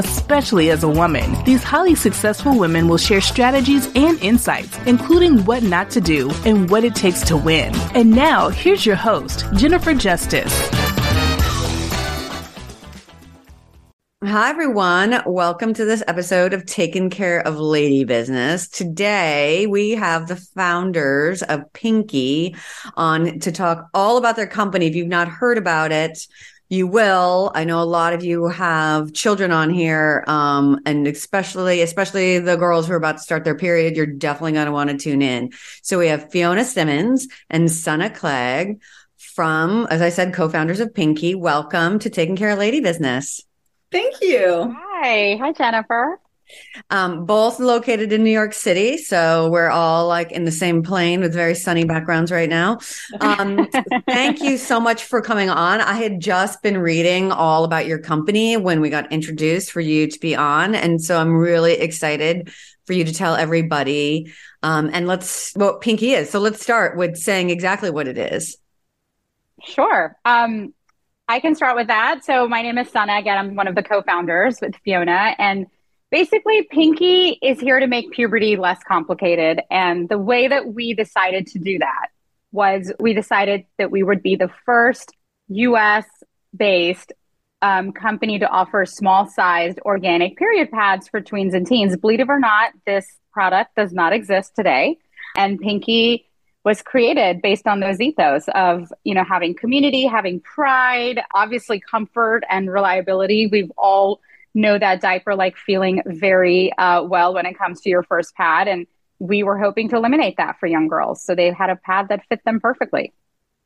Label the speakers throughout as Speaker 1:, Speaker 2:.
Speaker 1: especially as a woman. These highly successful women will share strategies and insights, including what not to do and what it takes to win. And now, here's your host, Jennifer Justice.
Speaker 2: Hi, everyone. Welcome to this episode of Taking Care of Lady Business. Today, we have the founders of Pinky on to talk all about their company. If you've not heard about it, you will. I know a lot of you have children on here, um, and especially especially the girls who are about to start their period. You're definitely going to want to tune in. So we have Fiona Simmons and Sana Clegg from, as I said, co-founders of Pinky. Welcome to Taking Care of Lady Business.
Speaker 3: Thank you.
Speaker 4: Hi, hi Jennifer.
Speaker 2: Um, both located in New York City. So we're all like in the same plane with very sunny backgrounds right now. Um, thank you so much for coming on. I had just been reading all about your company when we got introduced for you to be on. And so I'm really excited for you to tell everybody. Um, and let's what Pinky is. So let's start with saying exactly what it is.
Speaker 4: Sure. Um, I can start with that. So my name is Sana. Again, I'm one of the co-founders with Fiona and basically pinky is here to make puberty less complicated and the way that we decided to do that was we decided that we would be the first us based um, company to offer small sized organic period pads for tweens and teens. Believe it or not this product does not exist today and pinky was created based on those ethos of you know having community having pride obviously comfort and reliability. We've all know that diaper like feeling very uh, well when it comes to your first pad. And we were hoping to eliminate that for young girls. So they had a pad that fit them perfectly.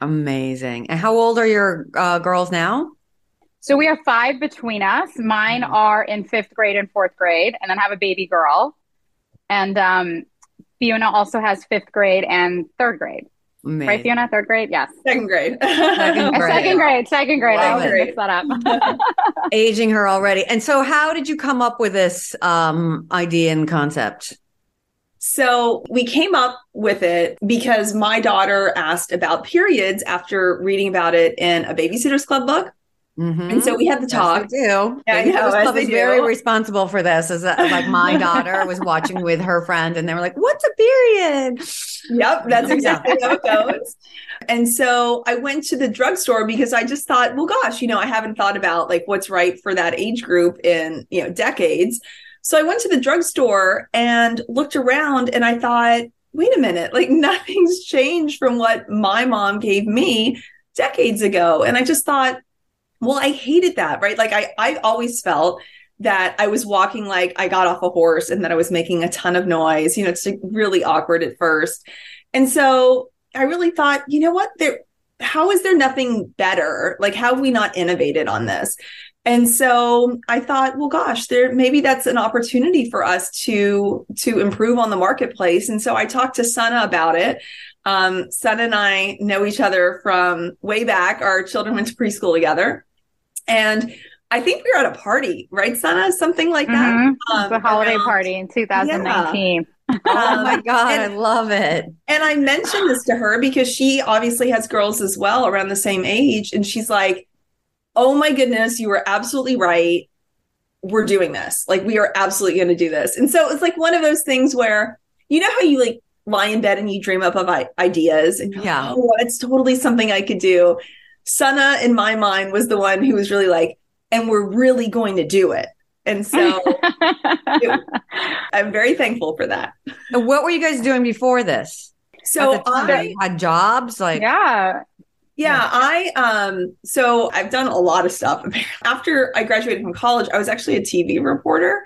Speaker 2: Amazing. And how old are your uh, girls now?
Speaker 4: So we have five between us. Mine mm-hmm. are in fifth grade and fourth grade, and then have a baby girl. And um, Fiona also has fifth grade and third grade. Amazing. Right, Fiona? Third grade? Yes.
Speaker 3: Second grade.
Speaker 4: second grade. second grade. Second grade. Love I mix that up.
Speaker 2: Aging her already. And so, how did you come up with this um, idea and concept?
Speaker 3: So we came up with it because my daughter asked about periods after reading about it in a Babysitters Club book. Mm-hmm. And so we had the talk.
Speaker 2: Yes, do. Yeah, I know. Club is very responsible for this. As a, like my daughter was watching with her friend, and they were like, "What's a period?"
Speaker 3: Yep, that's exactly how it goes. And so I went to the drugstore because I just thought, well, gosh, you know, I haven't thought about like what's right for that age group in you know decades. So I went to the drugstore and looked around, and I thought, wait a minute, like nothing's changed from what my mom gave me decades ago, and I just thought well, I hated that, right? Like I I always felt that I was walking like I got off a horse and that I was making a ton of noise. You know, it's really awkward at first. And so I really thought, you know what? There how is there nothing better? Like how have we not innovated on this? And so I thought, well, gosh, there maybe that's an opportunity for us to to improve on the marketplace. And so I talked to Sana about it. Um, Sana and I know each other from way back. Our children went to preschool together. And I think we were at a party, right, Sana? Something like that.
Speaker 4: Mm-hmm. Um, a holiday around, party in 2019. Yeah.
Speaker 2: oh my God, and, I love it.
Speaker 3: And I mentioned this to her because she obviously has girls as well around the same age. And she's like, oh my goodness, you were absolutely right. We're doing this. Like, we are absolutely going to do this. And so it's like one of those things where, you know, how you like lie in bed and you dream up of ideas and yeah, like, oh, it's totally something I could do. Sana, in my mind, was the one who was really like, and we're really going to do it. And so it, I'm very thankful for that.
Speaker 2: And what were you guys doing before this?
Speaker 3: So I
Speaker 2: had jobs like
Speaker 4: yeah.
Speaker 3: Yeah, I um so I've done a lot of stuff. After I graduated from college, I was actually a TV reporter.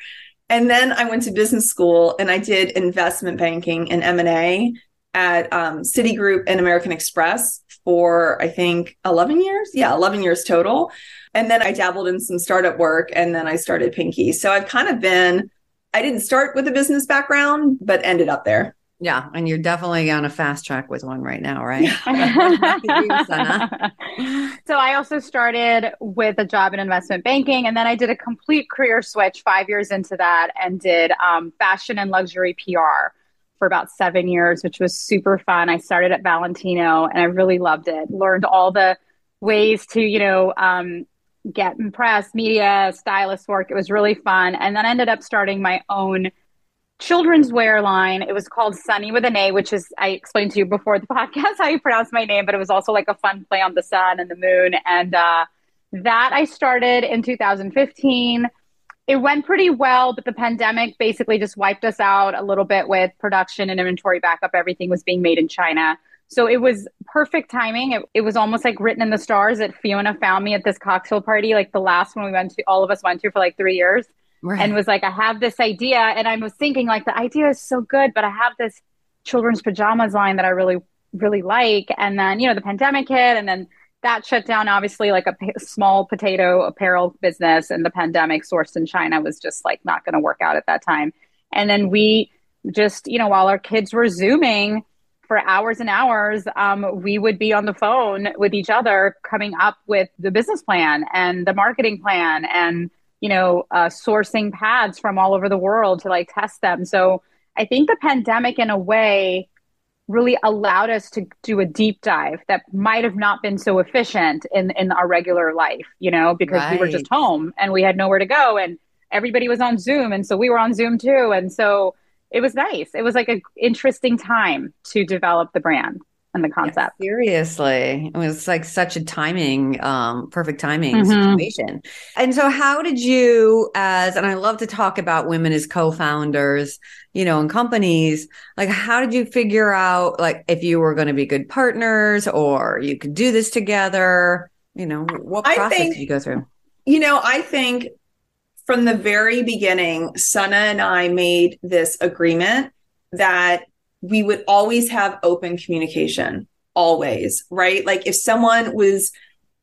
Speaker 3: And then I went to business school and I did investment banking and M&A at um, Citigroup and American Express for I think 11 years. Yeah, 11 years total. And then I dabbled in some startup work and then I started Pinky. So I've kind of been I didn't start with a business background, but ended up there.
Speaker 2: Yeah, and you're definitely on a fast track with one right now, right?
Speaker 4: so I also started with a job in investment banking, and then I did a complete career switch five years into that, and did um, fashion and luxury PR for about seven years, which was super fun. I started at Valentino, and I really loved it. Learned all the ways to, you know, um, get press, media, stylist work. It was really fun, and then ended up starting my own children's wear line. It was called Sunny with an A, which is I explained to you before the podcast how you pronounce my name, but it was also like a fun play on the sun and the moon. And uh, that I started in 2015. It went pretty well, but the pandemic basically just wiped us out a little bit with production and inventory backup. Everything was being made in China. So it was perfect timing. It, it was almost like written in the stars that Fiona found me at this cocktail party, like the last one we went to, all of us went to for like three years right. and was like, I have this idea. And I was thinking, like, the idea is so good, but I have this children's pajamas line that I really, really like. And then, you know, the pandemic hit, and then that shut down, obviously, like a p- small potato apparel business. And the pandemic sourced in China was just like not going to work out at that time. And then we just, you know, while our kids were Zooming, for hours and hours, um, we would be on the phone with each other, coming up with the business plan and the marketing plan and you know, uh, sourcing pads from all over the world to like test them. So I think the pandemic, in a way, really allowed us to do a deep dive that might have not been so efficient in in our regular life, you know, because right. we were just home and we had nowhere to go and everybody was on Zoom and so we were on Zoom too and so it was nice. It was like an interesting time to develop the brand and the concept.
Speaker 2: Yeah, seriously. It was like such a timing, um, perfect timing mm-hmm. situation. And so how did you as and I love to talk about women as co-founders, you know, in companies, like how did you figure out like if you were going to be good partners or you could do this together? You know, what process think, did you go through?
Speaker 3: You know, I think from the very beginning, Sana and I made this agreement that we would always have open communication, always, right? Like if someone was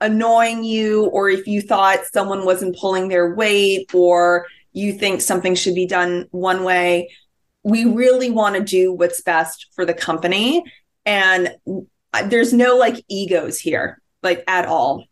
Speaker 3: annoying you, or if you thought someone wasn't pulling their weight, or you think something should be done one way, we really want to do what's best for the company. And uh, there's no like egos here, like at all.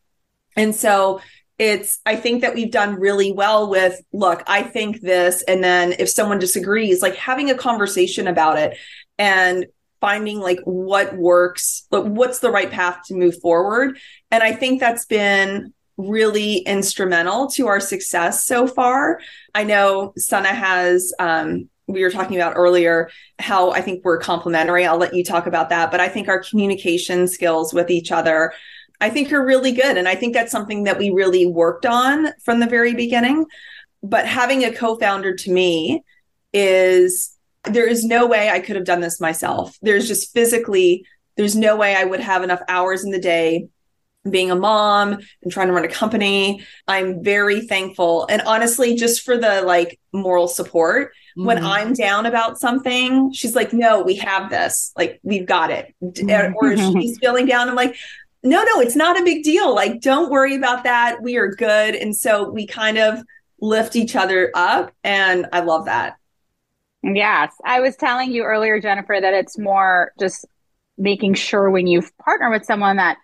Speaker 3: And so it's i think that we've done really well with look i think this and then if someone disagrees like having a conversation about it and finding like what works, but what's the right path to move forward. And I think that's been really instrumental to our success so far. I know Sana has um, we were talking about earlier how I think we're complementary. I'll let you talk about that, but I think our communication skills with each other I think are really good and I think that's something that we really worked on from the very beginning. But having a co-founder to me is there is no way I could have done this myself. There's just physically, there's no way I would have enough hours in the day being a mom and trying to run a company. I'm very thankful. And honestly, just for the like moral support, mm-hmm. when I'm down about something, she's like, no, we have this. Like, we've got it. Mm-hmm. Or she's feeling down. I'm like, no, no, it's not a big deal. Like, don't worry about that. We are good. And so we kind of lift each other up. And I love that.
Speaker 4: Yes. I was telling you earlier, Jennifer, that it's more just making sure when you partner with someone that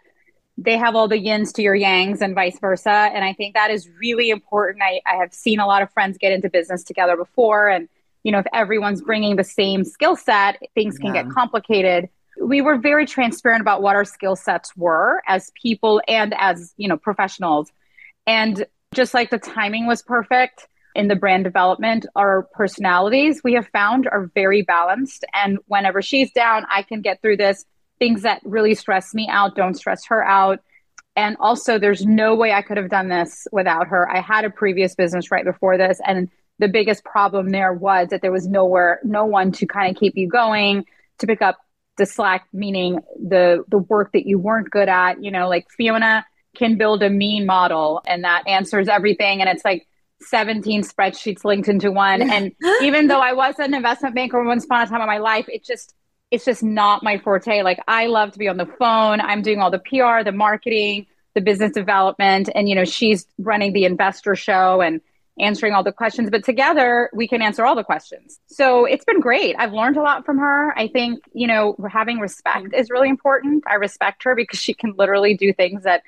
Speaker 4: they have all the yins to your yangs and vice versa. And I think that is really important. I, I have seen a lot of friends get into business together before. And, you know, if everyone's bringing the same skill set, things can yeah. get complicated. We were very transparent about what our skill sets were as people and as, you know, professionals. And just like the timing was perfect, in the brand development, our personalities we have found are very balanced. And whenever she's down, I can get through this. Things that really stress me out don't stress her out. And also, there's no way I could have done this without her. I had a previous business right before this, and the biggest problem there was that there was nowhere, no one to kind of keep you going, to pick up the slack, meaning the the work that you weren't good at. You know, like Fiona can build a mean model, and that answers everything, and it's like 17 spreadsheets linked into one. And even though I was an investment banker once upon a time in my life, it just it's just not my forte. Like I love to be on the phone. I'm doing all the PR, the marketing, the business development, and you know, she's running the investor show and answering all the questions. But together we can answer all the questions. So it's been great. I've learned a lot from her. I think, you know, having respect is really important. I respect her because she can literally do things that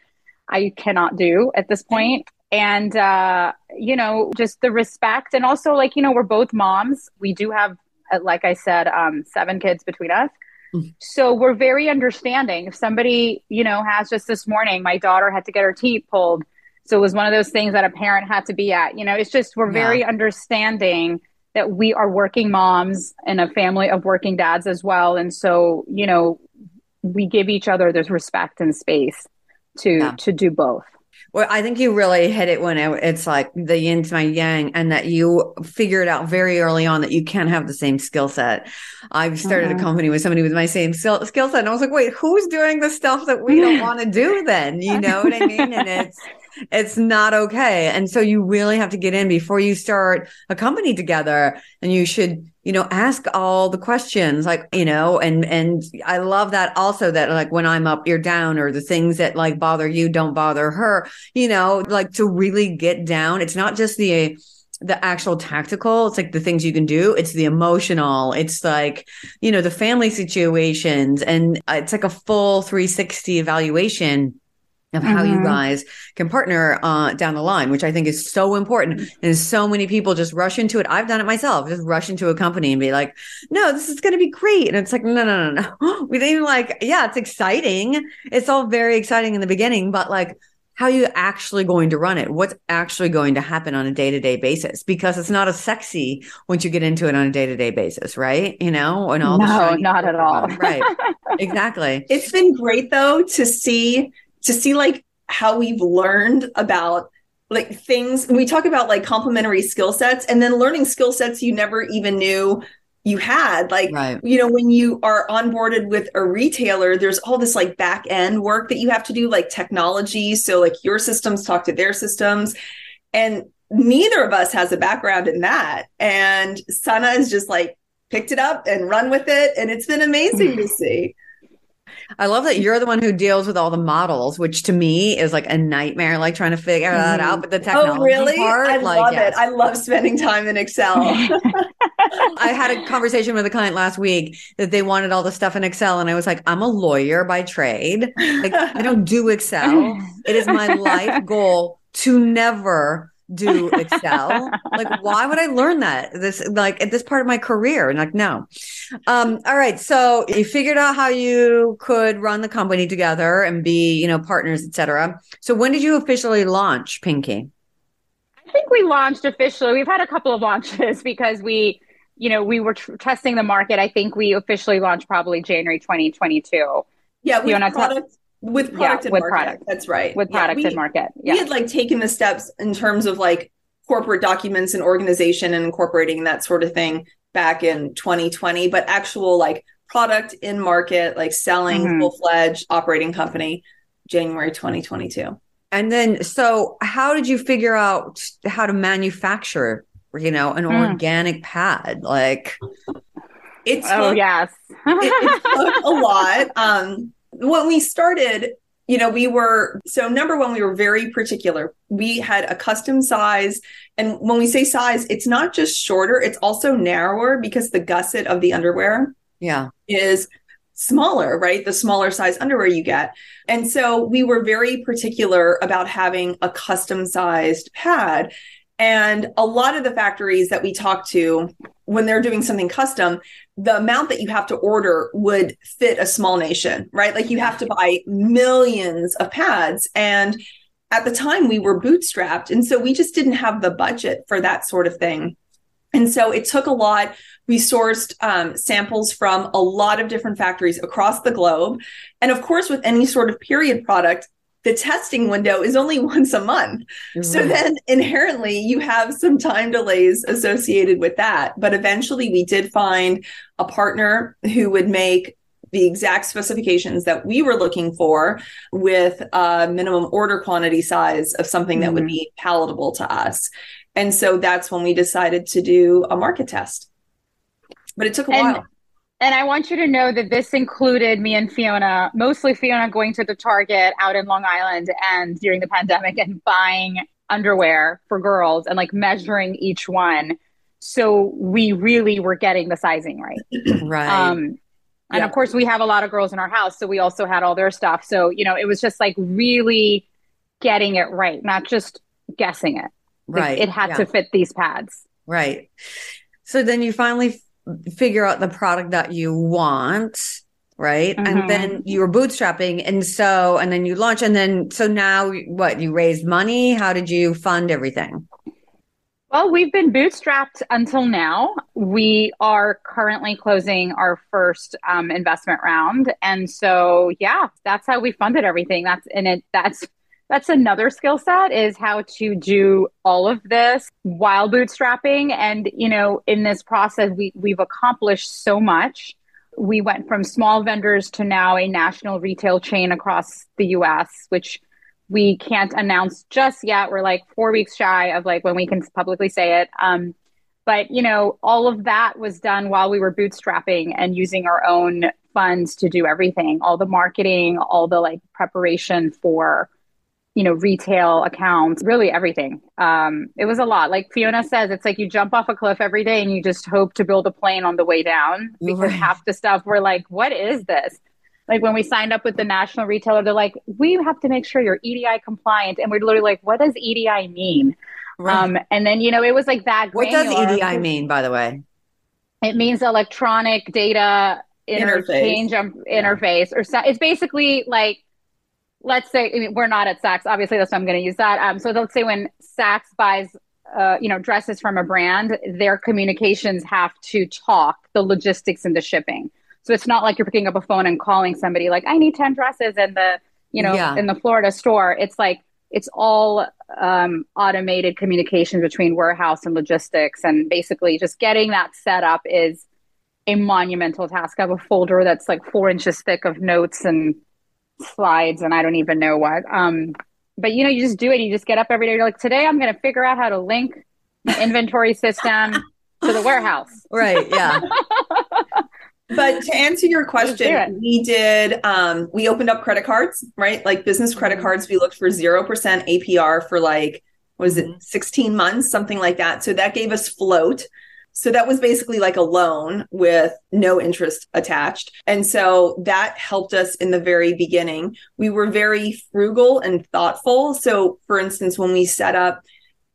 Speaker 4: I cannot do at this point. And uh, you know, just the respect and also like, you know, we're both moms. We do have uh, like I said, um, seven kids between us. Mm. So we're very understanding. If somebody, you know, has just this morning, my daughter had to get her teeth pulled. So it was one of those things that a parent had to be at. You know, it's just we're yeah. very understanding that we are working moms and a family of working dads as well. And so, you know, we give each other this respect and space to yeah. to do both.
Speaker 2: Well, I think you really hit it when it, it's like the yin to my yang, and that you figured out very early on that you can't have the same skill set. I've started mm-hmm. a company with somebody with my same skill, skill set, and I was like, wait, who's doing the stuff that we don't want to do then? You know what I mean? And it's, it's not okay. And so you really have to get in before you start a company together and you should, you know, ask all the questions like, you know, and, and I love that also that like when I'm up, you're down or the things that like bother you don't bother her, you know, like to really get down. It's not just the, the actual tactical it's like the things you can do it's the emotional it's like you know the family situations and uh, it's like a full 360 evaluation of how mm-hmm. you guys can partner uh, down the line, which I think is so important. And so many people just rush into it. I've done it myself, just rush into a company and be like, no, this is going to be great. And it's like, no, no, no, no. We even like, yeah, it's exciting. It's all very exciting in the beginning, but like, how are you actually going to run it? What's actually going to happen on a day to day basis? Because it's not as sexy once you get into it on a day to day basis, right? You know, and all
Speaker 4: no, not at all.
Speaker 2: right. exactly.
Speaker 3: It's been great though to see to see like how we've learned about like things. We talk about like complementary skill sets and then learning skill sets you never even knew you had. Like right. you know when you are onboarded with a retailer there's all this like back end work that you have to do like technology. So like your systems talk to their systems. And neither of us has a background in that. And sana has just like picked it up and run with it. And it's been amazing to see
Speaker 2: I love that you're the one who deals with all the models, which to me is like a nightmare, like trying to figure mm-hmm. that out. But the technology
Speaker 3: oh, really?
Speaker 2: part,
Speaker 3: I
Speaker 2: like,
Speaker 3: love yes. it. I love spending time in Excel.
Speaker 2: I had a conversation with a client last week that they wanted all the stuff in Excel, and I was like, I'm a lawyer by trade. Like, I don't do Excel. It is my life goal to never do Excel. like, why would I learn that? This like at this part of my career? And like, no. Um, all right. So you figured out how you could run the company together and be, you know, partners, etc. So when did you officially launch Pinky?
Speaker 4: I think we launched officially. We've had a couple of launches because we, you know, we were tr- testing the market. I think we officially launched probably January 2022.
Speaker 3: Yeah, we product, with product yeah, and with market. Product. That's right.
Speaker 4: With product yeah, we, and market.
Speaker 3: Yeah. We had like taken the steps in terms of like corporate documents and organization and incorporating that sort of thing back in 2020, but actual like product in market, like selling mm-hmm. full fledged operating company, January 2022.
Speaker 2: And then, so how did you figure out how to manufacture, you know, an mm. organic pad? Like,
Speaker 4: it's oh yes,
Speaker 3: it, it took a lot. Um, when we started, you know, we were so number one, we were very particular. We had a custom size. And when we say size, it's not just shorter, it's also narrower because the gusset of the underwear
Speaker 2: yeah.
Speaker 3: is smaller, right? The smaller size underwear you get. And so we were very particular about having a custom sized pad. And a lot of the factories that we talked to, when they're doing something custom, the amount that you have to order would fit a small nation, right? Like you have to buy millions of pads. And at the time, we were bootstrapped. And so we just didn't have the budget for that sort of thing. And so it took a lot. We sourced um, samples from a lot of different factories across the globe. And of course, with any sort of period product, the testing window is only once a month. So then inherently you have some time delays associated with that. But eventually we did find a partner who would make the exact specifications that we were looking for with a minimum order quantity size of something that would
Speaker 2: Mhm.
Speaker 3: be palatable to us. And so that's when we decided to do a market test. But it took a
Speaker 4: And-
Speaker 3: while.
Speaker 4: And I want you to know that this included me and Fiona, mostly Fiona going to the Target out in Long Island and during the pandemic and buying underwear for girls and like measuring each one. So we really were getting the sizing right.
Speaker 2: right.
Speaker 4: Um, and
Speaker 3: Yeah.
Speaker 4: of course, we have a lot of girls in our house, so we also had all their stuff. So you know, it was just like really getting it right, not just guessing it. Like,
Speaker 2: right.
Speaker 4: it had
Speaker 2: yeah.
Speaker 4: to fit these pads.
Speaker 2: Right. So then you finally figure out the product that you want, right?
Speaker 4: Mhm.
Speaker 2: And then you were bootstrapping. And so, and then you launch. And then, so now what? You raised money? How did you fund everything?
Speaker 4: Well, we've been bootstrapped until now. We are currently closing our first um, investment round, and so yeah, that's how we funded everything. That's and it. That's that's another skill set is how to do all of this while bootstrapping. And you know, in this process, we we've accomplished so much. We went from small vendors to now a national retail chain across the U.S., which we can't announce just yet. We're like four weeks shy of like when we can publicly say it. Um, but you know, all of that was done while we were bootstrapping and using our own funds to do everything, all the marketing, all the like preparation for, you know, retail accounts, really everything. Um, it was a lot. Like Fiona says, it's like you jump off a cliff every day and you just hope to build a plane on the way down because
Speaker 2: Right.
Speaker 4: half the stuff we're like, what is this? like when we signed up with the national retailer, they're like, we have to make sure you're EDI compliant. And we're literally like, what does EDI mean? Um, and then, you know, it was like that.
Speaker 2: what does. EDI mean, by the way?
Speaker 4: It means electronic data interchange um, interface, or so, it's basically like, let's say, I mean, we're not at Saks, obviously, that's why I'm going to use that. Um, so let's say when Saks buys, uh, you know, dresses from a brand, their communications have to talk the logistics and the shipping. So it's not like you're picking up a phone and calling somebody like, I need 10 dresses in the, you know,
Speaker 2: Yeah.
Speaker 4: in the Florida store. It's like, it's all um, automated communication between warehouse and logistics. And basically just getting that set up is a monumental task. I have a folder that's like four inches thick of notes and slides and I don't even know what. Um, but you know, you just do it. You just get up every day. You're like, today I'm going to figure out how to link the inventory system to the warehouse.
Speaker 2: Right. Yeah.
Speaker 3: But to answer your question, we did um we opened up credit cards, right? Like business credit
Speaker 2: Mm-hmm.
Speaker 3: cards. We looked for 0% APR for like was it 16 months, something like that. So that gave us float. So that was basically like a loan with no interest attached. And so that helped us in the very beginning. We were very frugal and thoughtful. So for instance, when we set up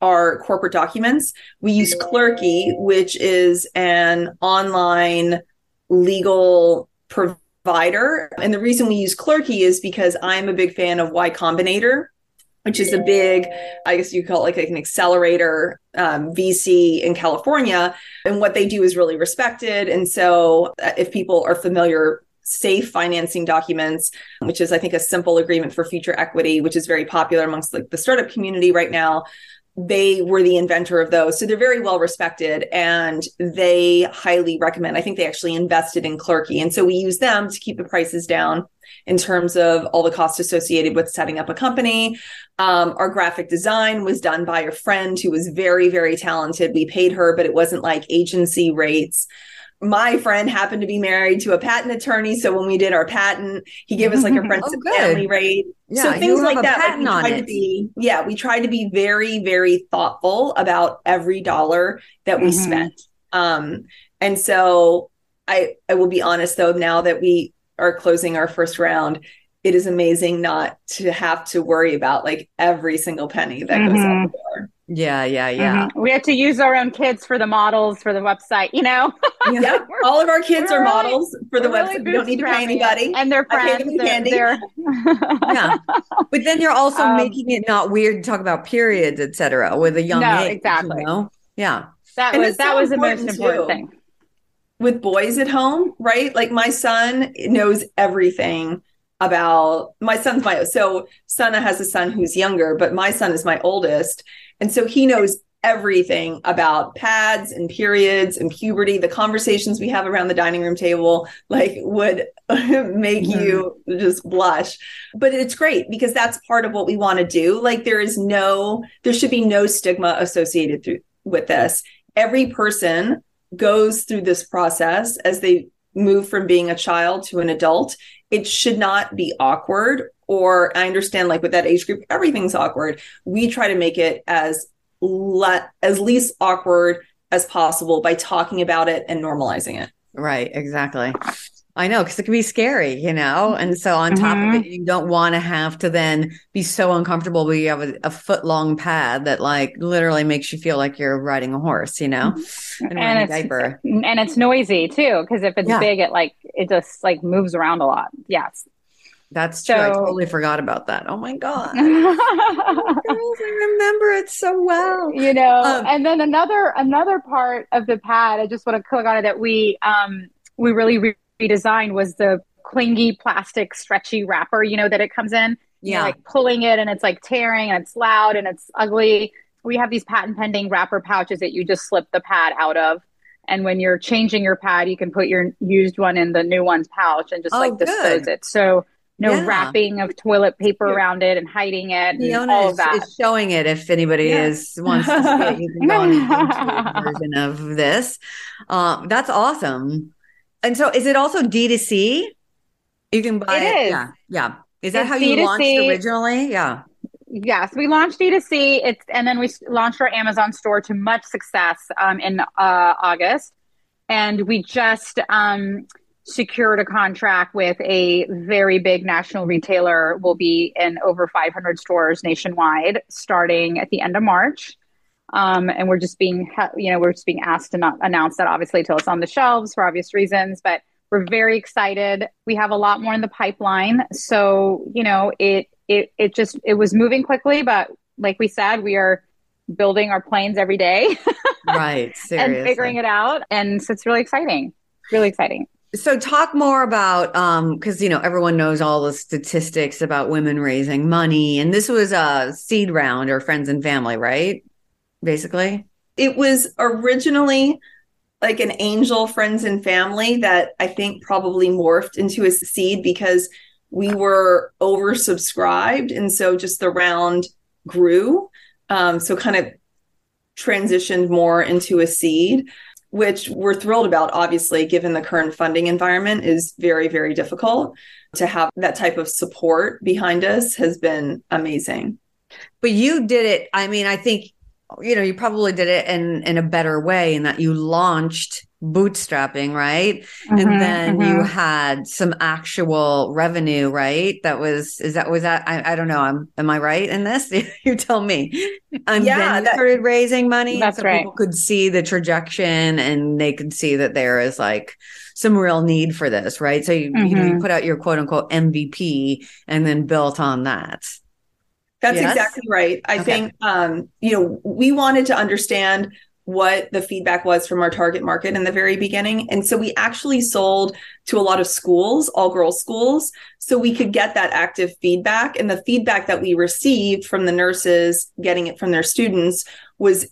Speaker 3: our corporate documents, we use Clerky, which is an online legal provider. And the reason we use Clerky is because I'm a big fan of Y Combinator, which is a big, I guess you call it like an accelerator um, VC in California. And what they do is really respected. And so uh, if people are familiar, safe financing documents, which is, I think, a simple agreement for future equity, which is very popular amongst like the startup community right now they were the inventor of those. So they're very well respected and they highly recommend. I think they actually invested in Clerky. And so we use them to keep the prices down in terms of all the costs associated with setting up a company. Um, our graphic design was done by a friend who was very, very talented. We paid her, but it wasn't like agency rates. My friend happened to be married to a patent attorney. So when we did our patent, he gave us like a friends
Speaker 2: Oh,
Speaker 3: and family rate
Speaker 2: Yeah.
Speaker 3: so things like that like, we tried to be yeah we tried to be very very thoughtful about every dollar that we
Speaker 4: Mhm.
Speaker 3: spent um and so i i will be honest though now that we are closing our first round it is amazing not to have to worry about like every single penny that goes
Speaker 4: Mhm.
Speaker 3: out the door
Speaker 2: Yeah. Yeah. Yeah.
Speaker 4: Mhm. We had to use our own kids for the models for the website, you know?
Speaker 3: yeah all of our kids
Speaker 4: We're
Speaker 3: are
Speaker 4: really-
Speaker 3: models for the
Speaker 4: We're really
Speaker 3: website we don't need to pay anybody
Speaker 4: And their
Speaker 3: I pay
Speaker 4: friends.
Speaker 3: them
Speaker 4: they're-
Speaker 3: candy.
Speaker 4: they're-
Speaker 2: Yeah. But then you're also
Speaker 4: Um,
Speaker 2: making it not weird to talk about periods, et cetera, with a young
Speaker 4: No,
Speaker 2: age.
Speaker 4: exactly.
Speaker 2: You know? Yeah.
Speaker 4: that
Speaker 3: And
Speaker 4: was that
Speaker 3: so
Speaker 4: was the most
Speaker 3: important,
Speaker 4: important
Speaker 3: too.
Speaker 4: thing.
Speaker 3: With boys at home, right? Like my son knows everything about my son's my so Sana has a son who's younger, but my son is my oldest. And so he knows everything about pads and periods and puberty. The conversations we have around the dining room table like would make mm-hmm. you just blush. But it's great because that's part of what we want to do. Like there is no there should be no stigma associated through, with this. Every person goes through this process as they move from being a child to an adult. It should not be awkward or I understand like with that age group everything's awkward. We try to make it as le- as least awkward as possible by talking about it and normalizing it.
Speaker 2: Right, exactly. I know because it can be scary, you know. And so on mm-hmm. top of mm-hmm. it, you don't want to have to then be so uncomfortable where you have a, a, foot long pad that like literally makes you feel like you're riding a horse, you know,
Speaker 4: mm-hmm. and, and it's, diaper. And it's noisy too because if it's yeah. big, it like it just like moves around a lot. Yes.
Speaker 2: That's true. So, I totally forgot about that. Oh my god, girls, I remember it so well.
Speaker 4: You know, um, and then another another part of the pad. I just want to click on it that we um we really re- redesigned was the clingy plastic stretchy wrapper. You know that it comes in. Yeah, like pulling it and it's like tearing and it's loud and it's ugly. We have these patent pending wrapper pouches that you just slip the pad out of. And when you're changing your pad, you can put your used one in the new one's pouch and just oh, like dispose it. So no yeah. wrapping of toilet paper around it and hiding it. And all of that.
Speaker 2: is showing it if anybody yeah. is wants to see it. You can go on version of this. Um, that's awesome. And so, is it also D 2 C? You can buy it. it. Yeah, yeah. Is that it's how you D2C. launched originally? Yeah.
Speaker 4: Yes, we launched D2C. It's and then we launched our Amazon store to much success um, in uh, August, and we just. Um, secured a contract with a very big national retailer will be in over 500 stores nationwide starting at the end of march um, and we're just being you know we're just being asked to not announce that obviously until it's on the shelves for obvious reasons but we're very excited. We have a lot more in the pipeline. So you know it it it just it was moving quickly but like we said we are building our planes every day
Speaker 2: right.
Speaker 4: and figuring it out. And so it's really exciting. Really exciting.
Speaker 2: So talk more about um because you know everyone knows all the statistics about women raising money. And this was a seed round or friends and family right basically
Speaker 3: it was originally like an angel friends and family that i think probably morphed into a seed because we were oversubscribed and so just the round grew um, so kind of transitioned more into a seed which we're thrilled about, obviously, given the current funding environment is very, very difficult. To have that type of support behind us has been amazing.
Speaker 2: But you did it. I mean, I think, you know, you probably did it in, in a better way in that you launched bootstrapping, right? Mm-hmm, and then mm-hmm. you had some actual revenue, right? That was is that was that I, I don't know. I'm am I right in this? you tell me. And yeah, then that, started raising money.
Speaker 4: That's
Speaker 2: so
Speaker 4: right.
Speaker 2: People could see the trajectory and they could see that there is like some real need for this, right? So you, mm-hmm. you know you mm-hmm. put out your quote unquote MVP and then built on that.
Speaker 3: That's yes? exactly right. I okay. think um, you know, we wanted to understand what the feedback was from our target market in the very beginning. And so we actually sold to a lot of schools, all girls schools, so we could get that active feedback. And the feedback that we received from the nurses getting it from their students was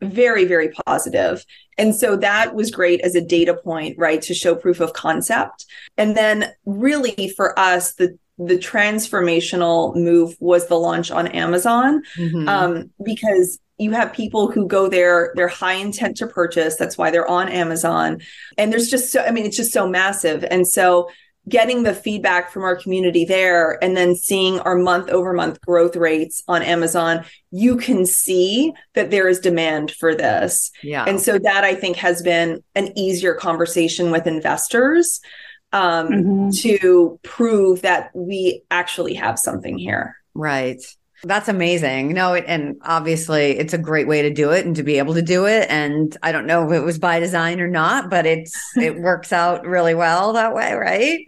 Speaker 3: very, very positive. And so that was great as a data point, right, to show proof of concept. And then really for us, the the transformational move was the launch on Amazon mm-hmm. um, because you have people who go there they're high intent to purchase that's why they're on amazon and there's just so i mean it's just so massive and so getting the feedback from our community there and then seeing our month over month growth rates on amazon you can see that there is demand for this yeah and so that i think has been an easier conversation with investors um, mm-hmm. to prove that we actually have something here
Speaker 2: right that's amazing. No, and obviously it's a great way to do it and to be able to do it. And I don't know if it was by design or not, but it's it works out really well that way, right?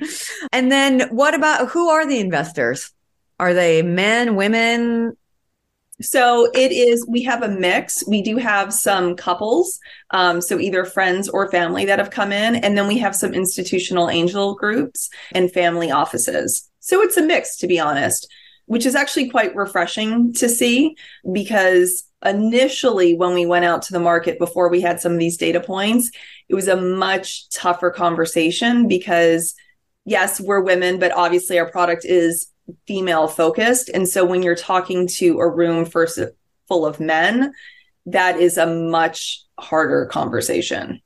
Speaker 2: And then what about who are the investors? Are they men, women?
Speaker 3: So it is, we have a mix. We do have some couples, um, so either friends or family that have come in. And then we have some institutional angel groups and family offices. So it's a mix, to be honest, which is actually quite refreshing to see because initially, when we went out to the market before we had some of these data points, it was a much tougher conversation because, yes, we're women, but obviously our product is female focused. And so when you're talking to a room first full of men, that is a much harder conversation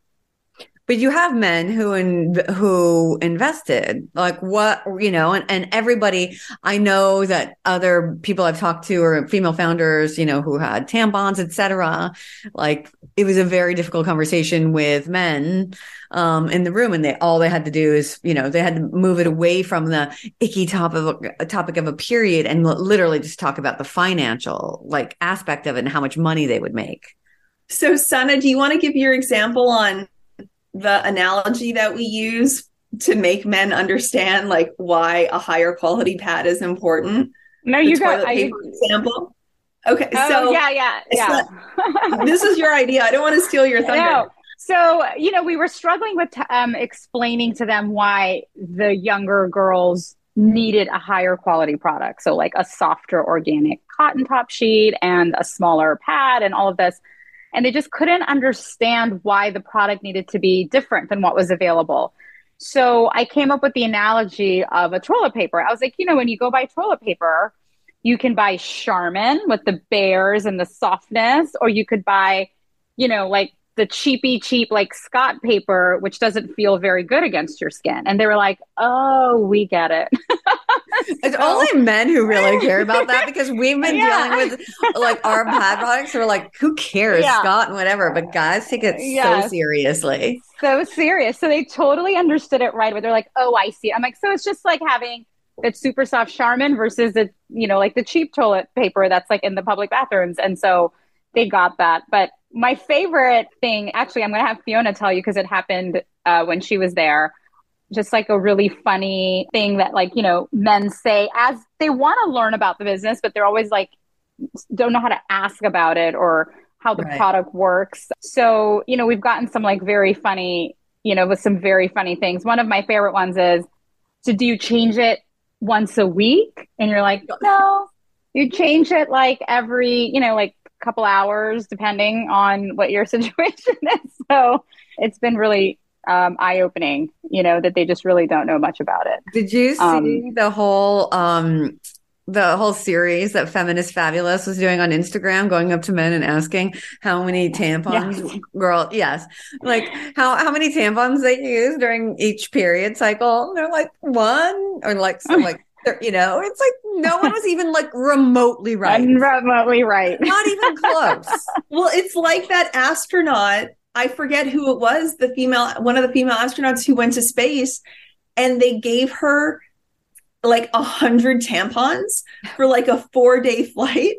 Speaker 2: but you have men who in, who invested like what you know and, and everybody i know that other people i've talked to or female founders you know who had tampons etc like it was a very difficult conversation with men um, in the room. And they all they had to do is you know they had to move it away from the icky top of a, topic of a period and literally just talk about the financial like aspect of it and how much money they would make.
Speaker 3: So sana do you want to give your example on the analogy that we use to make men understand like why a higher quality pad is important.
Speaker 4: No, you got paper
Speaker 3: I, example. Okay,
Speaker 4: oh,
Speaker 3: so
Speaker 4: yeah, yeah, yeah.
Speaker 3: Not, this is your idea. I don't want to steal your thunder. No.
Speaker 4: So, you know, we were struggling with um, explaining to them why the younger girls needed a higher quality product. So, like a softer organic cotton top sheet and a smaller pad and all of this and they just couldn't understand why the product needed to be different than what was available. So I came up with the analogy of a toilet paper. I was like, you know, when you go buy toilet paper, you can buy Charmin with the bears and the softness, or you could buy, you know, like the cheapy cheap like Scott paper, which doesn't feel very good against your skin. And they were like, "Oh, we get it."
Speaker 2: it's only men who really care about that because we've been yeah. dealing with like our pad products. We're like, "Who cares, yeah. Scott and whatever?" But guys take it yes. so seriously,
Speaker 4: so serious. So they totally understood it right. Where they're like, "Oh, I see." I'm like, so it's just like having that super soft Charmin versus the you know like the cheap toilet paper that's like in the public bathrooms, and so they got that, but my favorite thing, actually, I'm going to have Fiona tell you because it happened uh, when she was there. Just like a really funny thing that, like, you know, men say as they want to learn about the business, but they're always like, don't know how to ask about it or how the right. product works. So, you know, we've gotten some like very funny, you know, with some very funny things. One of my favorite ones is, so do you change it once a week? And you're like, no, you change it like every, you know, like couple hours, depending on what your situation is. So it's been really um, eye opening, you know, that they just really don't know much about it.
Speaker 2: Did you see um, the whole um, the whole series that Feminist Fabulous was doing on Instagram, going up to men and asking how many tampons, yes. girl, yes, like how how many tampons they use during each period cycle. And they're like one or like so like you know, it's like no one was even like remotely right.
Speaker 4: remotely right.
Speaker 2: Not even close.
Speaker 3: well, it's like that astronaut. I forget who it was, the female, one of the female astronauts who went to space, and they gave her like a hundred tampons for like a four day flight.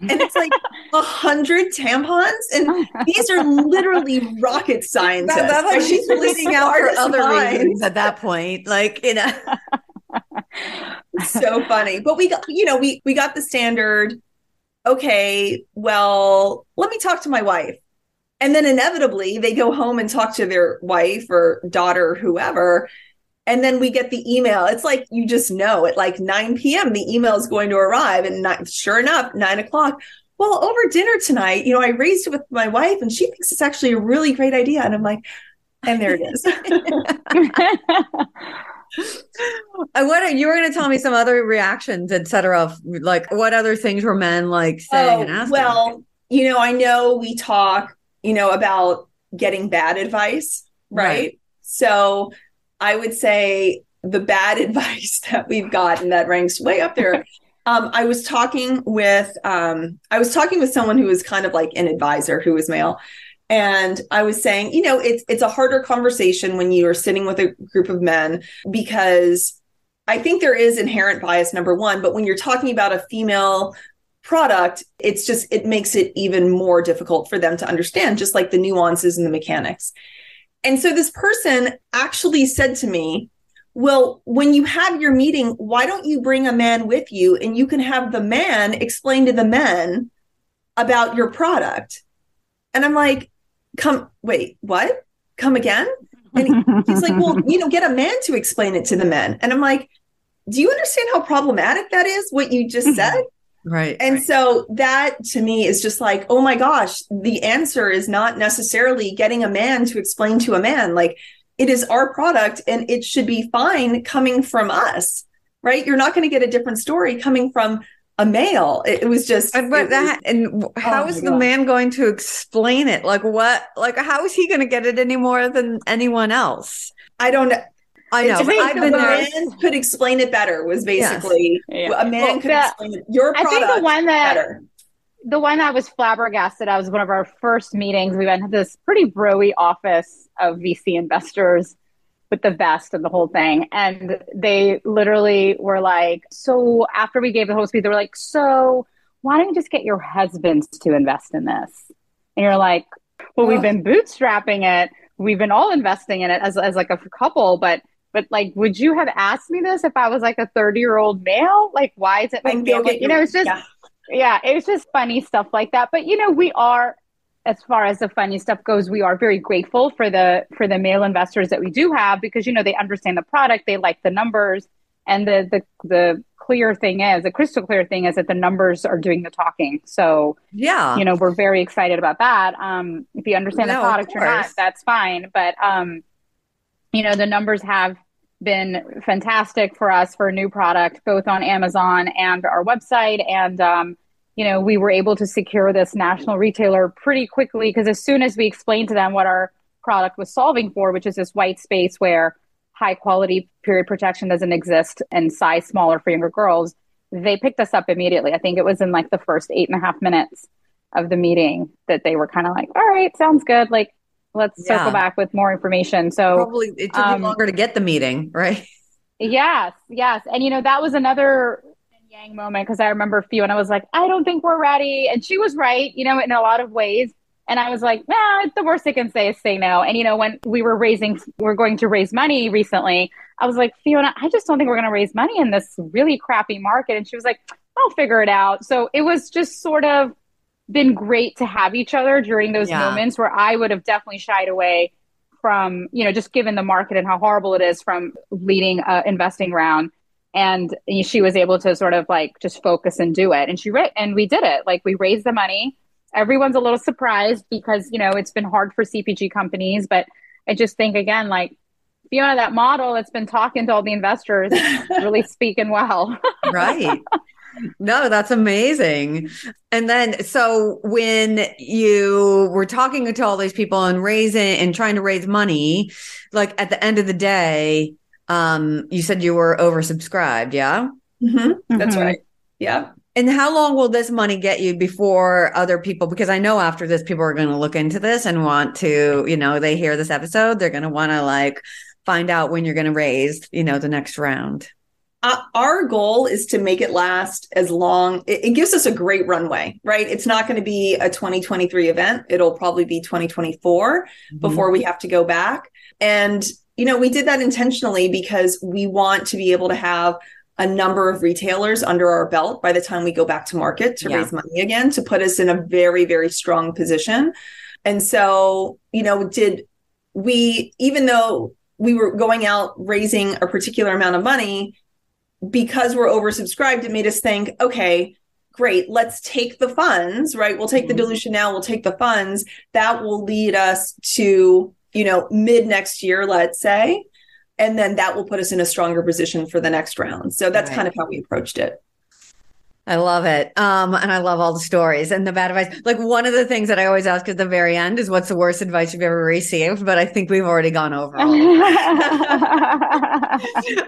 Speaker 3: And it's like a hundred tampons, and these are literally rocket scientists. That,
Speaker 2: that's like she's bleeding out for other minds. reasons at that point. Like, you know
Speaker 3: so funny. But we got, you know, we we got the standard. Okay, well, let me talk to my wife. And then inevitably they go home and talk to their wife or daughter or whoever. And then we get the email. It's like you just know at like 9 p.m. the email is going to arrive. And not, sure enough, nine o'clock. Well, over dinner tonight, you know, I raised it with my wife and she thinks it's actually a really great idea. And I'm like, and there it is.
Speaker 2: what you were going to tell me some other reactions, etc. Like what other things were men like saying oh, and asking?
Speaker 3: Well, you know, I know we talk, you know, about getting bad advice, right? right? So I would say the bad advice that we've gotten that ranks way up there. um, I was talking with um, I was talking with someone who was kind of like an advisor who was male, and I was saying, you know, it's it's a harder conversation when you are sitting with a group of men because I think there is inherent bias number 1, but when you're talking about a female product, it's just it makes it even more difficult for them to understand just like the nuances and the mechanics. And so this person actually said to me, well, when you have your meeting, why don't you bring a man with you and you can have the man explain to the men about your product? And I'm like, come wait what come again and he's like well you know get a man to explain it to the men and i'm like do you understand how problematic that is? What you just hmm. said?
Speaker 2: Right.
Speaker 3: And
Speaker 2: right.
Speaker 3: so that to me is just like, oh my gosh, the answer is not necessarily getting a man to explain to a man. Like it is our product and it should be fine coming from us, right? You're not going to get a different story coming from a male. It, it was just,
Speaker 2: but that,
Speaker 3: was,
Speaker 2: and oh how
Speaker 3: oh
Speaker 2: is the
Speaker 3: God.
Speaker 2: man going to explain it? Like what, like how is he going to get it any more than anyone else?
Speaker 3: I don't.
Speaker 2: I know.
Speaker 3: It's
Speaker 2: but
Speaker 3: like
Speaker 2: I've
Speaker 3: a
Speaker 2: been there.
Speaker 3: man could explain it better was basically
Speaker 4: Yeah.
Speaker 3: a man
Speaker 4: Well,
Speaker 3: could
Speaker 4: the-
Speaker 3: explain it. Your
Speaker 4: I
Speaker 3: product
Speaker 4: think the one that
Speaker 3: better.
Speaker 4: the one that was flabbergasted. I was one of our first meetings. We went to this pretty broy office of VC investors with the vest and the whole thing, and they literally were like, "So after we gave the whole speech, they were like, so why don't you just get your husbands to invest in this?" And you're like, "Well, we've been bootstrapping it. We've been all investing in it as as like a couple, but." But like, would you have asked me this if I was like a 30 year old male? Like, why is it my
Speaker 3: And go
Speaker 4: family? You know, it's just,
Speaker 3: yeah.
Speaker 4: yeah, it was just funny stuff like that. But you know, we are, as far as the funny stuff goes, we are very grateful for the for the male investors that we do have because you know they understand the product, they like the numbers, and the the the clear thing is, the crystal clear thing is that the numbers are doing the talking. So
Speaker 2: Yeah.
Speaker 4: you know, we're very excited about that. Um, if you understand
Speaker 2: No,
Speaker 4: the product or not, that's fine. But um, you know, the numbers have been fantastic for us for a new product, both on Amazon and our website. And um, you know, we were able to secure this national retailer pretty quickly because as soon as we explained to them what our product was solving for, which is this white space where high quality period protection doesn't exist and size smaller for younger girls, they picked us up immediately. I think it was in like the first eight and a half minutes of the meeting that they were kind of like, all right, sounds good. Like, let's
Speaker 2: Yeah.
Speaker 4: circle back with more information. So,
Speaker 2: Probably it took
Speaker 4: um,
Speaker 2: longer to get the meeting, right?
Speaker 4: Yes, yes. And you know, that was another yang moment because I remember Fiona I was like, I don't think we're ready. And she was right, you know, in a lot of ways. And I was like, nah, the worst they can say is say no. And you know, when we were raising, we are going to raise money recently, I was like, Fiona, I just don't think we're going to raise money in this really crappy market. And she was like, I'll figure it out. So it was just sort of been great to have each other during those
Speaker 2: Yeah.
Speaker 4: moments where I would have definitely shied away from, you know, just given the market and how horrible it is from leading a investing round. And she was able to sort of like just focus and do it. And she ra- and we did it. Like we raised the money. Everyone's a little surprised because, you know, it's been hard for CPG companies, but I just think again, like Fiona, that model that's been talking to all the investors really speaking well.
Speaker 2: right. No, that's amazing. And then, so when you were talking to all these people and raising and trying to raise money, like at the end of the day, um, you said you were oversubscribed, yeah?
Speaker 3: Mhm. That's
Speaker 4: Mhm.
Speaker 3: right. Yeah.
Speaker 2: And how long will this money get you before other people? Because I know after this, people are going to look into this and want to, you know, they hear this episode, they're going to want to like find out when you're going to raise, you know, the next round.
Speaker 3: Uh, our goal is to make it last as long. It, it gives us a great runway, right? It's not going to be a 2023 event. It'll probably be 2024 before we have to go back. And, you know, we did that intentionally because we want to be able to have a number of retailers under our belt by the time we go back to market to
Speaker 2: Yeah.
Speaker 3: raise money again to put us in a very, very strong position. And so, you know, did we, even though we were going out raising a particular amount of money, because we're oversubscribed, it made us think, okay, great, let's take the funds, right? We'll take the mm-hmm. dilution now, we'll take the funds. That will lead us to, you know, mid next year, let's say. And then that will put us in a stronger position for the next round. So that's
Speaker 2: Right.
Speaker 3: kind of how we approached it.
Speaker 2: I love it. Um, and I love all the stories and the bad advice. Like one of the things that I always ask at the very end is what's the worst advice you've ever received? But I think we've already gone over all.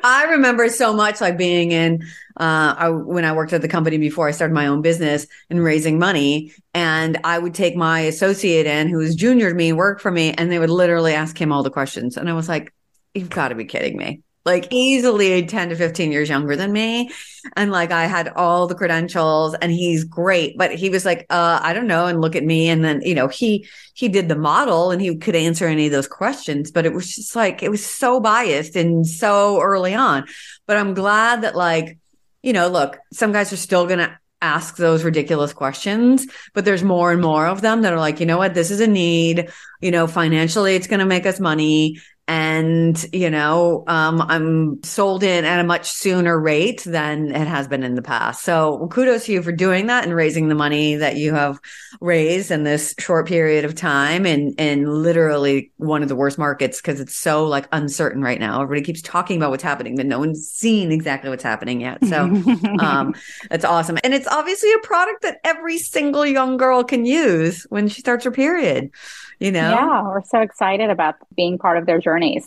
Speaker 2: I remember so much like being in uh I, when I worked at the company before I started my own business and raising money and I would take my associate in who was junior to me work for me and they would literally ask him all the questions and I was like you've got to be kidding me like easily 10 to 15 years younger than me. And like I had all the credentials and he's great. But he was like uh I don't know and look at me. And then you know he he did the model and he could answer any of those questions but it was just like it was so biased and so early on. But I'm glad that like you know look some guys are still going to ask those ridiculous questions but there's more and more of them that are like you know what? This is a need. You know financially it's going to make us money and you know um, i'm sold in at a much sooner rate than it has been in the past. So kudos to you for doing that and raising the money that you have raised in this short period of time and in literally one of the worst markets because it's so like uncertain right now. Everybody keeps talking about what's happening but no one's seen exactly what's happening yet. So um, that's awesome. And it's obviously a product that every single young girl can use when she starts her period you know?
Speaker 4: Yeah, we're so excited about being part of their journeys.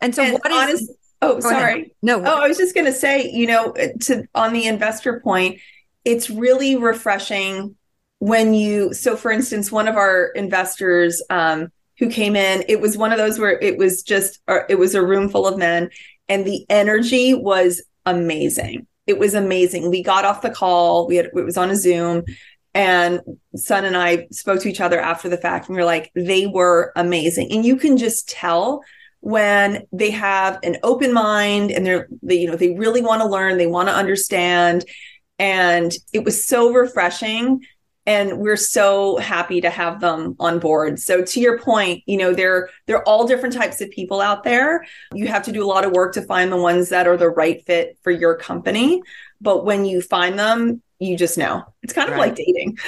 Speaker 2: And so,
Speaker 3: and
Speaker 2: what is?
Speaker 3: honest, oh, sorry.
Speaker 2: Ahead. No.
Speaker 3: Oh, I was just going to say, you know, to on the investor point, it's really refreshing when you. So, for instance, one of our investors um, who came in, it was one of those where it was just, uh, it was a room full of men, and the energy was amazing. It was amazing. We got off the call. We had it was on a Zoom, and Sana and I spoke to each other after the fact and we are like, they were amazing. And you can just tell when they have an open mind and they're, they, you know, they really want to learn, they want to understand. And it was so refreshing. And we're so happy to have them on board. So to your point, you know, they're they're all different types of people out there. You have to do a lot of work to find the ones that are the right fit for your company. But when you find them, you just know. It's kind of right. like dating.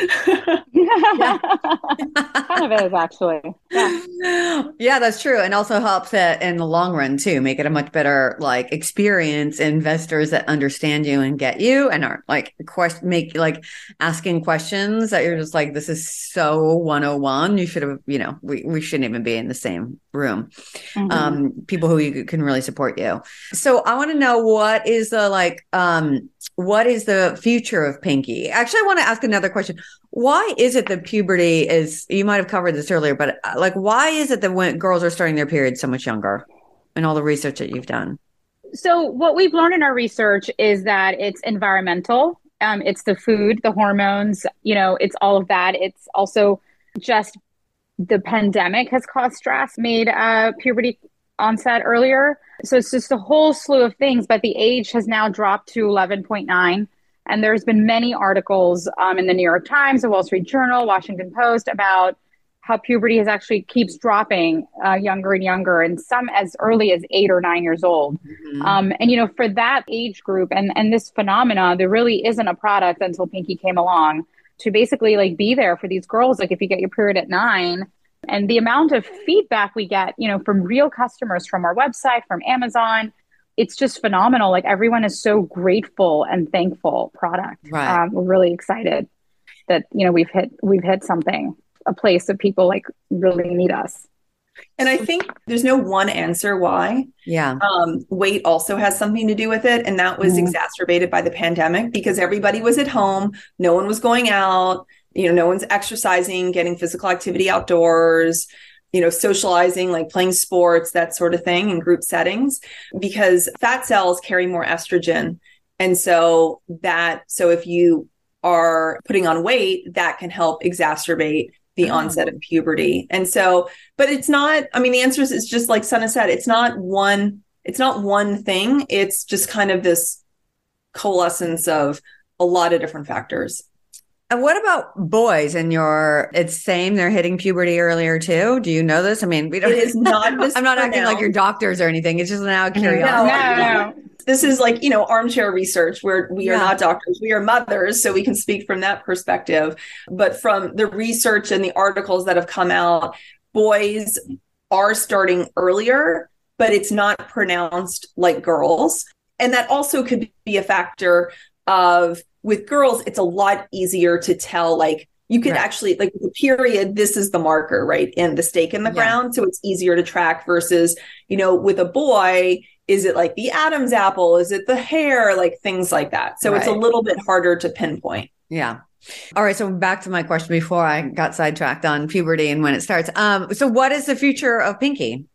Speaker 4: kind of is actually.
Speaker 2: Yeah. yeah, that's true. And also helps it in the long run too, make it a much better like experience. Investors that understand you and get you and are like question make like asking questions that you're just like, this is so 101. You should have, you know, we, we shouldn't even be in the same room. Mm-hmm. Um, people who you can really support you. So I want to know what is the like um what is the future of Pinkie? Actually, I want to ask another question. Why is it that puberty is, you might have covered this earlier, but uh, like, why is it that when girls are starting their period so much younger and all the research that you've done?
Speaker 4: So, what we've learned in our research is that it's environmental. Um, it's the food, the hormones, you know, it's all of that. It's also just the pandemic has caused stress, made uh, puberty onset earlier. So it's just a whole slew of things, but the age has now dropped to 11.9. And there's been many articles um, in the New York Times, the Wall Street Journal, Washington Post about how puberty has actually keeps dropping uh, younger and younger, and some as early as eight or nine years old. Mm-hmm. Um, and you know, for that age group and and this phenomena, there really isn't a product until Pinkie came along to basically like be there for these girls. Like if you get your period at nine, and the amount of feedback we get, you know, from real customers from our website, from Amazon, it's just phenomenal. Like everyone is so grateful and thankful product. Right. Um, we're really excited that, you know, we've hit, we've hit something, a place that people like really need us.
Speaker 3: And I think there's no one answer why.
Speaker 2: Yeah.
Speaker 3: Um, weight also has something to do with it. And that was mm-hmm. exacerbated by the pandemic because everybody was at home. No one was going out you know no one's exercising getting physical activity outdoors you know socializing like playing sports that sort of thing in group settings because fat cells carry more estrogen. And so that so if you are putting on weight that can help exacerbate the oh. onset of puberty. And so but it's not i mean the answer is it's just like Sana said it's not one it's not one thing. It's just kind of this coalescence of a lot of different factors
Speaker 2: and what about boys in your it's same they're hitting puberty earlier too? Do you know this? I mean we don't
Speaker 3: it is not
Speaker 2: i'm not acting now. like you're doctors or anything. It's just now curiosity.
Speaker 3: no, no, no. this is like you know armchair research where we are yeah. not doctors we are mothers so we can speak from that perspective. But from the research and the articles that have come out boys are starting earlier but it's not pronounced like girls. And that also could be a factor of with girls, it's a lot easier to tell, like, you can right. actually like the period this is the marker right and the stake in the yeah. ground so it's easier to track versus you know with a boy is it like the adam's apple? Is it the hair? Like things like that. So right. it's a little bit harder to pinpoint.
Speaker 2: Yeah. All right so back to my question before i got sidetracked on puberty and when it starts. Um so what is the future of pinkie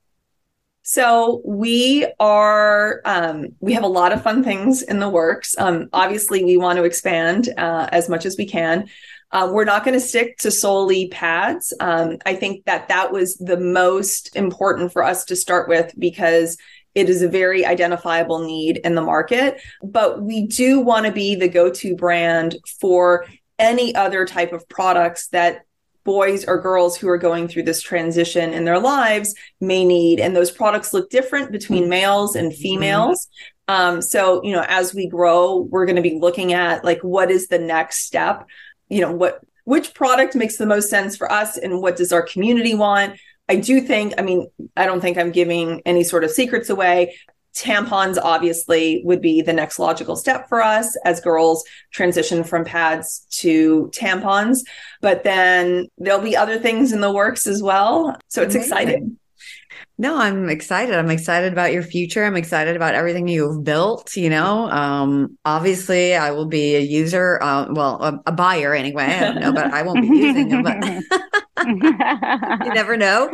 Speaker 3: so we are, um, we have a lot of fun things in the works. Um, obviously, we want to expand uh, as much as we can. Uh, we're not going to stick to solely pads. Um, I think that that was the most important for us to start with because it is a very identifiable need in the market. But we do want to be the go to brand for any other type of products that boys or girls who are going through this transition in their lives may need. And those products look different between males and females. Um, so, you know, as we grow, we're going to be looking at like what is the next step? You know, what which product makes the most sense for us and what does our community want? I do think, I mean, I don't think I'm giving any sort of secrets away. Tampons obviously would be the next logical step for us as girls transition from pads to tampons. But then there'll be other things in the works as well. So it's Amazing. exciting.
Speaker 2: No, I'm excited. I'm excited about your future. I'm excited about everything you've built. You know, um, obviously, I will be a user. Uh, well, a, a, buyer anyway. I don't know, but I won't be using them. But you never know.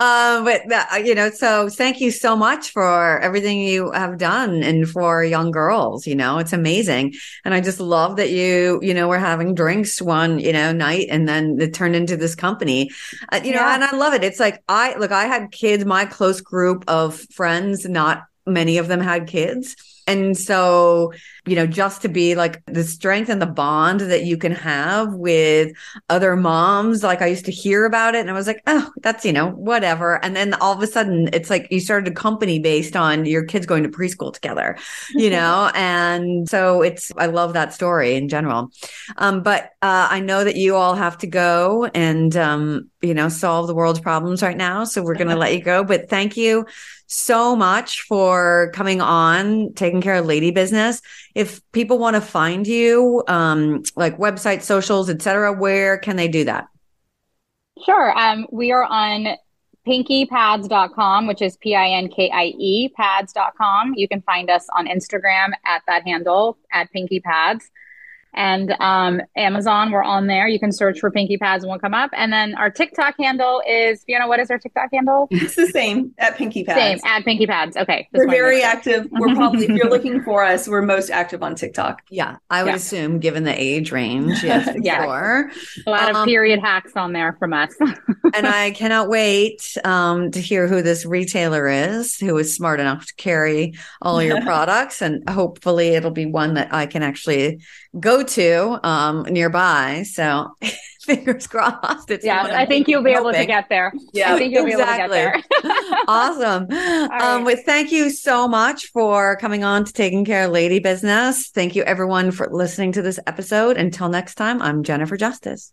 Speaker 2: Um, but that, you know, so thank you so much for everything you have done and for young girls. You know, it's amazing, and I just love that you, you know, we're having drinks one, you know, night, and then it turned into this company. Uh, you know, and I love it. It's like I look. I had kids. My close group of friends, not many of them had kids. And so, you know, just to be like the strength and the bond that you can have with other moms, like I used to hear about it and I was like, oh, that's, you know, whatever. And then all of a sudden it's like you started a company based on your kids going to preschool together, you know? and so it's, I love that story in general. Um, but uh, I know that you all have to go and, um, you know, solve the world's problems right now. So we're going to let you go. But thank you so much for coming on, taking care of lady business. If people want to find you, um, like website, socials, etc., where can they do that?
Speaker 4: Sure. Um, we are on pinkiepads.com, which is P I N K I E pads.com. You can find us on Instagram at that handle at pinkiepads and um, Amazon. We're on there. You can search for Pinkie Pads and we'll come up. And then our TikTok handle is Fiona. What is our TikTok handle?
Speaker 3: It's the same at Pinkie Pads.
Speaker 4: Same at Pinkie Pads. Okay,
Speaker 3: we're very active. We're probably if you're looking for us, we're most active on TikTok.
Speaker 2: Yeah, I would yeah. assume given the age range. Yes, yeah, sure.
Speaker 4: a lot um, of period hacks on there from us.
Speaker 2: and I cannot wait um, to hear who this retailer is who is smart enough to carry all your products, and hopefully it'll be one that I can actually go to um, nearby. So fingers crossed.
Speaker 4: It's yeah, I think you'll be hoping. able to get there. Yeah, I think you'll exactly. be able to get
Speaker 2: there. awesome. Right. Um, well, thank you so much for coming on to taking care of lady business. Thank you everyone for listening to this episode. Until next time, I'm Jennifer Justice.